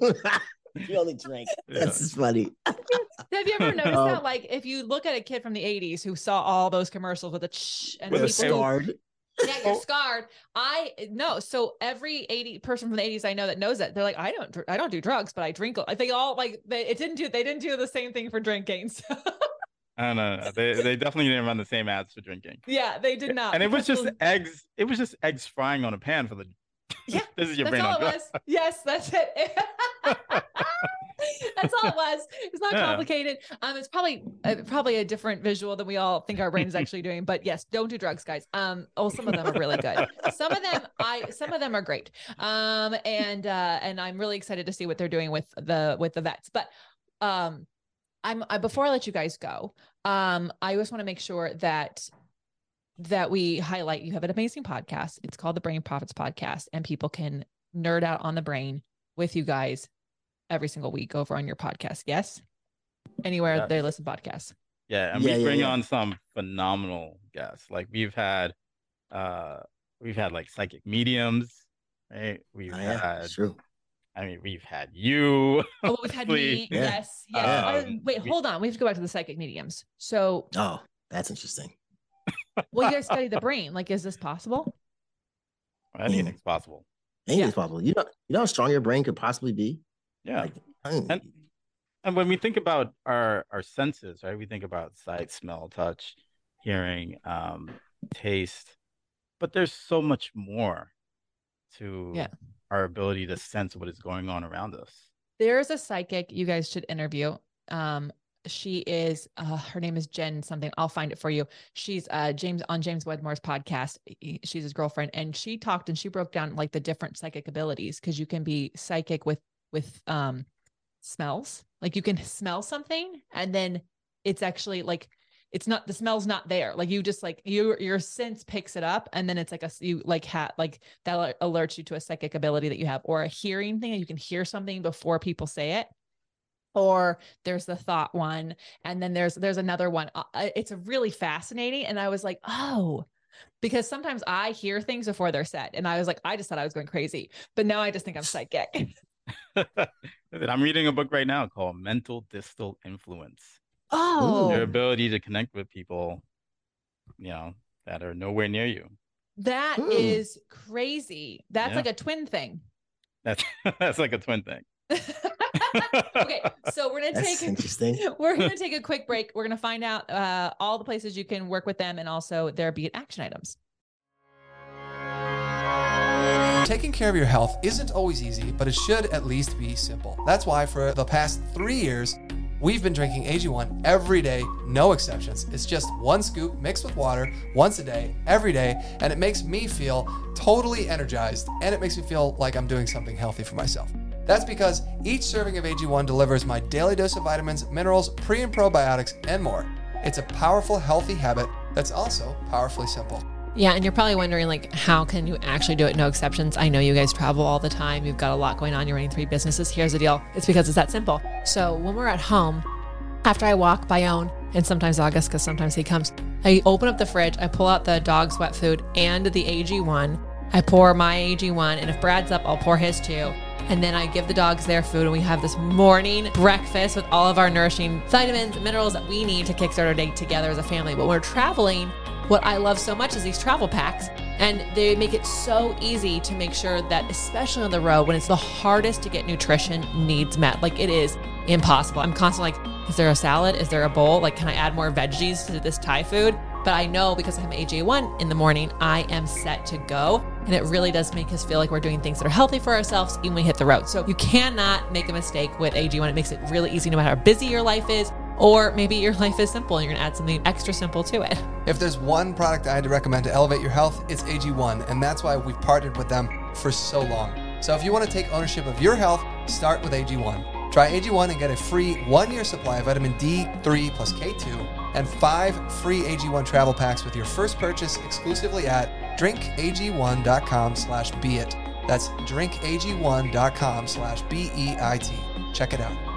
you only drink. Yeah. That's funny. Have you ever noticed um, that? Like, if you look at a kid from the 80s who saw all those commercials with a ch and people scarred. Yeah, you're oh. scarred. I no. So every 80 person from the 80s I know that knows that they're like, I don't, I don't do drugs, but I drink. They all like, they, it didn't do, they didn't do the same thing for drinking. So. I don't know. They they definitely didn't run the same ads for drinking. Yeah, they did not. And it was just eggs. It was just eggs frying on a pan for the. Yeah, this is your that's brain all it was. Yes, that's it. that's all it was. It's not yeah. complicated. Um, it's probably uh, probably a different visual than we all think our brain is actually doing. But yes, don't do drugs, guys. Um, oh, some of them are really good. Some of them, I some of them are great. Um, and uh, and I'm really excited to see what they're doing with the with the vets. But um I'm I, before I let you guys go, um, I just want to make sure that that we highlight you have an amazing podcast. It's called the Brain Prophets Podcast, and people can nerd out on the brain with you guys every single week over on your podcast. Yes, anywhere yes. they listen podcasts. Yeah, and yeah, we bring yeah, yeah. on some phenomenal guests. Like we've had, uh, we've had like psychic mediums, right? We've oh, had true. I mean, we've had you. Oh, we've had me. Yeah. Yes. Yes. Um, Wait, we, hold on. We have to go back to the psychic mediums. So. Oh, that's interesting. well, you guys study the brain. Like, is this possible? Anything's possible. Anything's yeah. possible. You know, you know how strong your brain could possibly be. Yeah. Like, and, and when we think about our our senses, right? We think about sight, smell, touch, hearing, um, taste, but there's so much more to yeah our ability to sense what is going on around us. There's a psychic you guys should interview. Um, she is uh, her name is Jen something. I'll find it for you. She's uh James on James Wedmore's podcast. She's his girlfriend, and she talked and she broke down like the different psychic abilities because you can be psychic with with um smells. Like you can smell something and then it's actually like it's not the smell's not there. Like you just like your your sense picks it up and then it's like a you like hat like that alerts you to a psychic ability that you have or a hearing thing you can hear something before people say it. Or there's the thought one and then there's there's another one. Uh, it's really fascinating and i was like oh because sometimes i hear things before they're said and i was like i just thought i was going crazy but now i just think i'm psychic i'm reading a book right now called mental distal influence Oh, your ability to connect with people, you know, that are nowhere near you. That Ooh. is crazy. That's yeah. like a twin thing. That's that's like a twin thing. okay, so we're gonna That's take interesting. We're gonna take a quick break. We're gonna find out uh, all the places you can work with them and also their beat action items. Taking care of your health isn't always easy, but it should at least be simple. That's why for the past three years. We've been drinking AG1 every day, no exceptions. It's just one scoop mixed with water once a day, every day, and it makes me feel totally energized and it makes me feel like I'm doing something healthy for myself. That's because each serving of AG1 delivers my daily dose of vitamins, minerals, pre and probiotics, and more. It's a powerful, healthy habit that's also powerfully simple. Yeah, and you're probably wondering like how can you actually do it no exceptions? I know you guys travel all the time. You've got a lot going on. You're running three businesses. Here's the deal. It's because it's that simple. So, when we're at home, after I walk by own and sometimes August cuz sometimes he comes, I open up the fridge, I pull out the dog's wet food and the AG1. I pour my AG1 and if Brad's up, I'll pour his too. And then I give the dogs their food, and we have this morning breakfast with all of our nourishing vitamins, minerals that we need to kickstart our day together as a family. But when we're traveling, what I love so much is these travel packs, and they make it so easy to make sure that, especially on the road, when it's the hardest to get nutrition needs met, like it is impossible. I'm constantly like, is there a salad? Is there a bowl? Like, can I add more veggies to this Thai food? But I know because I have AG1 in the morning, I am set to go. And it really does make us feel like we're doing things that are healthy for ourselves even when we hit the road. So you cannot make a mistake with AG1. It makes it really easy no matter how busy your life is Or maybe your life is simple and you're going to add something extra simple to it. If there's one product I had to recommend to elevate your health, it's AG1, and that's why we've partnered with them for so long. So if you want to take ownership of your health, start with AG1. Try AG1 and get a free one year supply of vitamin D3 plus K2 and five free AG1 travel packs with your first purchase exclusively at drinkag1.com slash beit. That's drinkag1.com slash B-E-I-T. Check it out.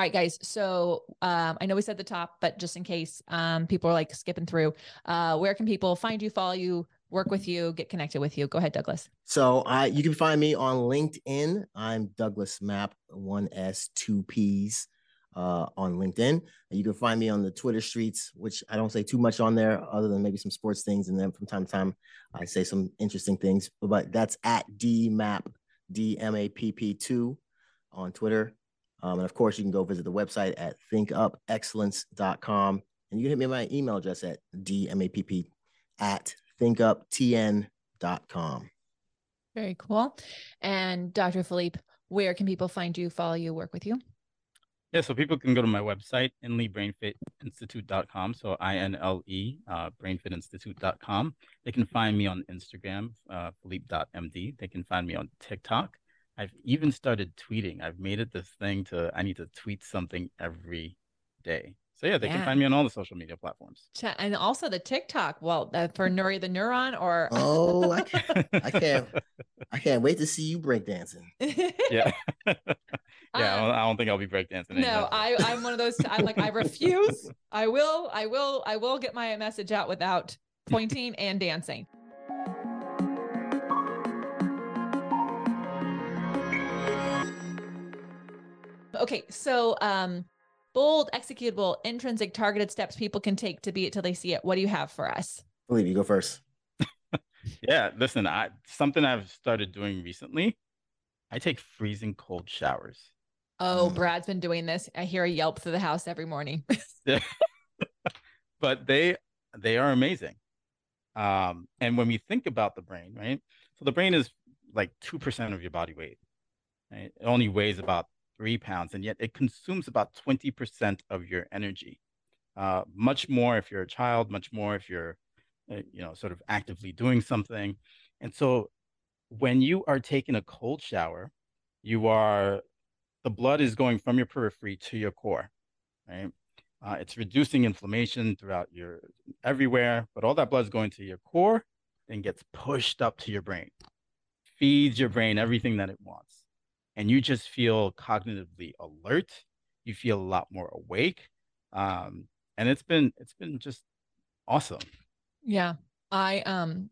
All right, guys. So um, I know we said the top, but just in case um, people are like skipping through, uh, where can people find you, follow you, work with you, get connected with you? Go ahead, Douglas. So I you can find me on LinkedIn. I'm Douglas Mapp, one S, two P's uh, on LinkedIn. You can find me on the Twitter streets, which I don't say too much on there other than maybe some sports things. And then from time to time, I say some interesting things, but that's at DMAP, D M A P P 2 on Twitter. Um, and of course, you can go visit the website at thinkupexcellence.com. And you can hit me my email address at dmapp at thinkuptn.com. Very cool. And Dr. Philippe, where can people find you, follow you, work with you? Yeah, so people can go to my website, inlebrainfitinstitute.com. So I N L E, uh, brainfitinstitute.com. They can find me on Instagram, uh, philippe.md. They can find me on TikTok. I've even started tweeting. I've made it this thing to, I need to tweet something every day. So yeah, they Yeah. can find me on all the social media platforms. And also the TikTok. Well, uh, for Nuri the Neuron or. Oh, I can't, I can't, I can't wait to see you breakdancing. Yeah. yeah, I, Um, don't, I don't think I'll be breakdancing. anytime No. I, I'm one of those. I'm like, I refuse. I will, I will, I will get my message out without pointing and dancing. Okay, so um, bold, executable, intrinsic, targeted steps people can take to be it till they see it. What do you have for us? Philippe you go first. Yeah, listen, I something I've started doing recently. I take freezing cold showers. Oh, Mm. Brad's been doing this. I hear a yelp through the house every morning. but they they are amazing. Um, and when we think about the brain, right? So the brain is like two percent of your body weight. Right? It only weighs about three pounds, and yet it consumes about twenty percent of your energy. Uh, much more if you're a child, much more if you're, uh, you know, sort of actively doing something. And so, when you are taking a cold shower, you are the blood is going from your periphery to your core, right? Uh, it's reducing inflammation throughout your everywhere, but all that blood is going to your core, then gets pushed up to your brain, feeds your brain everything that it wants, and you just feel cognitively alert. You feel a lot more awake, um, and it's been it's been just awesome. Yeah. I um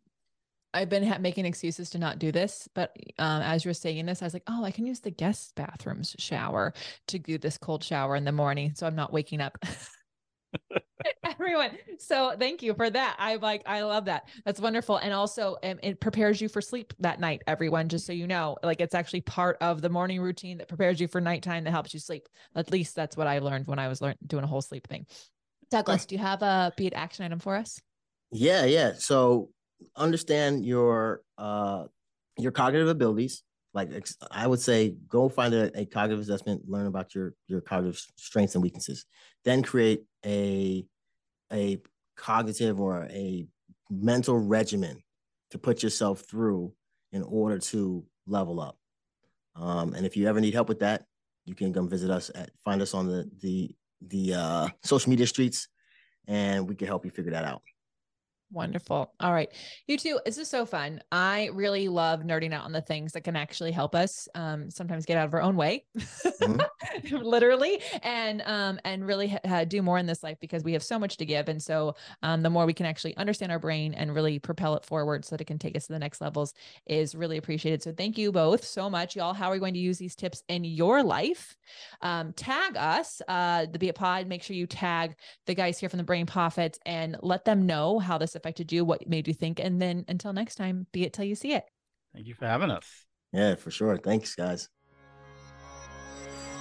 I've been ha- making excuses to not do this, but um, as you're saying this, I was like, oh, I can use the guest bathroom's shower to do this cold shower in the morning, so I'm not waking up. Everyone, so thank you for that. I like, I love that. That's wonderful, and also, um, it prepares you for sleep that night. Everyone, just so you know, like it's actually part of the morning routine that prepares you for nighttime that helps you sleep. At least that's what I learned when I was learn- doing a whole sleep thing. Douglas, do you have a be it action item for us? Yeah, yeah. So understand your uh your cognitive abilities. Like I would say, go find a, a cognitive assessment, learn about your your cognitive strengths and weaknesses. Then create a a cognitive or a mental regimen to put yourself through in order to level up. Um, and if you ever need help with that, you can come visit us at find us on the the the uh, social media streets, and we can help you figure that out. Wonderful. All right. You too. this is so fun. I really love nerding out on the things that can actually help us um, sometimes get out of our own way, literally, and um, and really ha- do more in this life because we have so much to give. And so um, the more we can actually understand our brain and really propel it forward so that it can take us to the next levels is really appreciated. So thank you both so much. Y'all, how are we going to use these tips in your life? Um, tag us, uh, the Be It Pod. Make sure you tag the guys here from the Brain Prophets and let them know how this affected you, what made you think. And then until next time, be it till you see it. Thank you for having us. Yeah, for sure. Thanks, guys.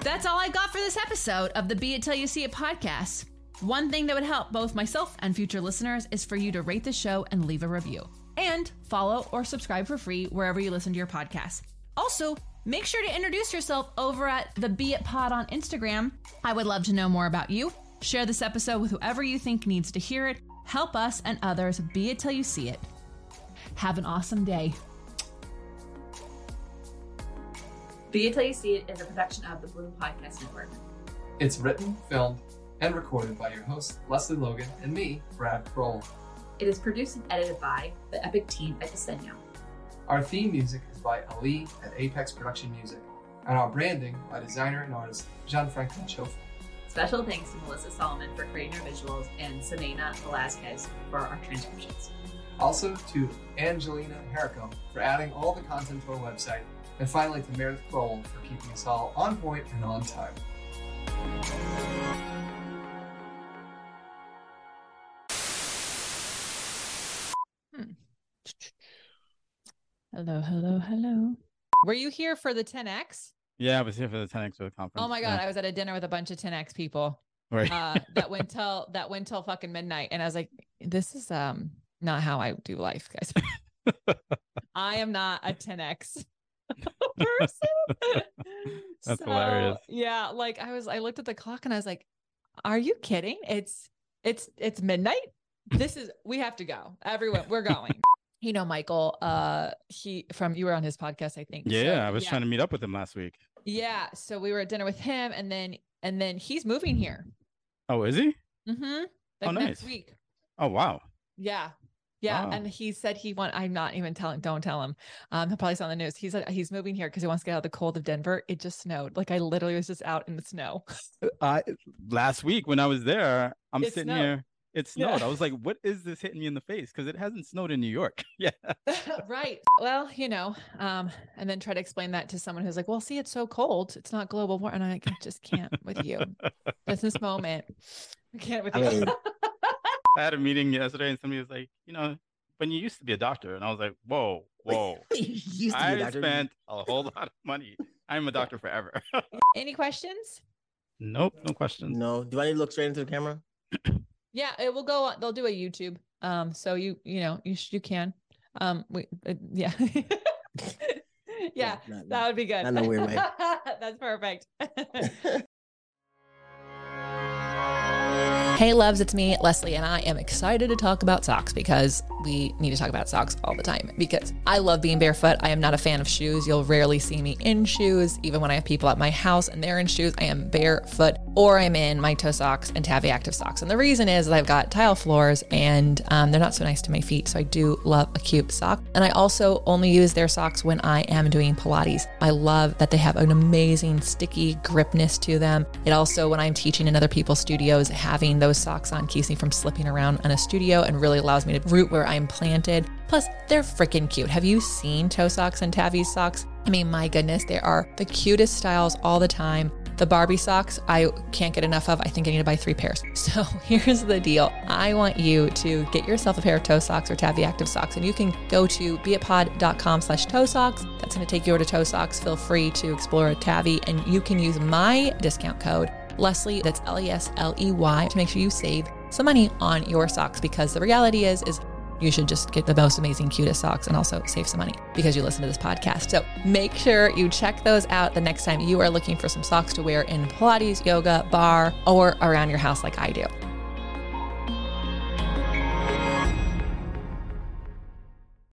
That's all I got for this episode of the Be It Till You See It podcast. One thing that would help both myself and future listeners is for you to rate the show and leave a review. And follow or subscribe for free wherever you listen to your podcast. Also, make sure to introduce yourself over at the Be It Pod on Instagram. I would love to know more about you. Share this episode with whoever you think needs to hear it. Help us and others be it till you see it. Have an awesome day. Be It Till You See It is a production of the Blue Podcast Network. It's written, filmed, and recorded by your host, Lesley Logan, and me, Brad Crowell. It is produced and edited by the Epic team at Disenyo. Our theme music is by Ali at Apex Production Music, and our branding by designer and artist Gianfranco Chofa. Special thanks to Melissa Solomon for creating our visuals and Samena Velasquez for our transcriptions. Also to Angelina Herrico for adding all the content to our website, and finally to Meredith Crowell for keeping us all on point and on time. Hmm. Hello, hello, hello. Were you here for the 10X? Yeah, I was here for the 10X for the conference. Oh my God. Yeah. I was at a dinner with a bunch of 10X people Right. uh, that went till that went till fucking midnight. And I was like, this is um not how I do life, guys. I am not a 10X person. That's hilarious. Yeah, like I was I looked at the clock and I was like, are you kidding? It's it's it's midnight. This is we have to go. Everyone, we're going. you know, Michael, uh he from you were on his podcast, I think. yeah, So, I was trying to meet up with him last week. Yeah. So we were at dinner with him and then and then he's moving here. Oh, is he? Mm-hmm. Oh, next nice. week. Oh, wow. Yeah. Yeah. Wow. And he said he want I'm not even telling don't tell him. Um he'll probably saw on the news. He said he's moving here because he wants to get out of the cold of Denver. It just snowed. Like I literally was just out in the snow. I last week when I was there, I'm It sitting snowed. here. It Yeah. snowed. I was like, "What is this hitting me in the face?" Because it hasn't snowed in New York. yeah. right. Well, you know, um, and then try to explain that to someone who's like, well, see, it's so cold. It's not global warming. And I like, I just can't with you. At this moment, I can't with you. I had a meeting yesterday, and somebody was like, "You know, when you used to be a doctor," and I was like, "Whoa, whoa." you used to be a I doctor. spent a whole lot of money. I'm a doctor forever. Any questions? nope, no questions. No. Do I need to look straight into the camera? Yeah, it will go on. They'll do a YouTube. Um, so you, you know, you sh- you can. Um, we, uh, yeah. yeah, not- that would be good. not in a weird way. That's perfect. Hey, loves, it's me, Lesley, and I am excited to talk about socks because we need to talk about socks all the time. Because I love being barefoot. I am not a fan of shoes. You'll rarely see me in shoes. Even when I have people at my house and they're in shoes, I am barefoot or I'm in my toe socks and Tavi Active socks. And the reason is I've got tile floors and um, they're not so nice to my feet. So I do love a cute sock. And I also only use their socks when I am doing Pilates. I love that they have an amazing sticky gripness to them. It also, when I'm teaching in other people's studios, having those socks on keeps me from slipping around in a studio and really allows me to root where I'm planted. Plus, they're freaking cute. Have you seen toe socks and Tavi socks? I mean, my goodness, they are the cutest styles all the time. The Barbie socks, I can't get enough of. I think I need to buy three pairs. So here's the deal. I want you to get yourself a pair of toe socks or Tavi Active socks, and you can go to beitpod.com slash toe socks. That's going to take you over to toe socks. Feel free to explore Tavi, and you can use my discount code Lesley, that's L E S L E Y, to make sure you save some money on your socks because the reality is, is you should just get the most amazing, cutest socks and also save some money because you listen to this podcast. So make sure you check those out the next time you are looking for some socks to wear in Pilates, yoga, barre, or around your house like I do.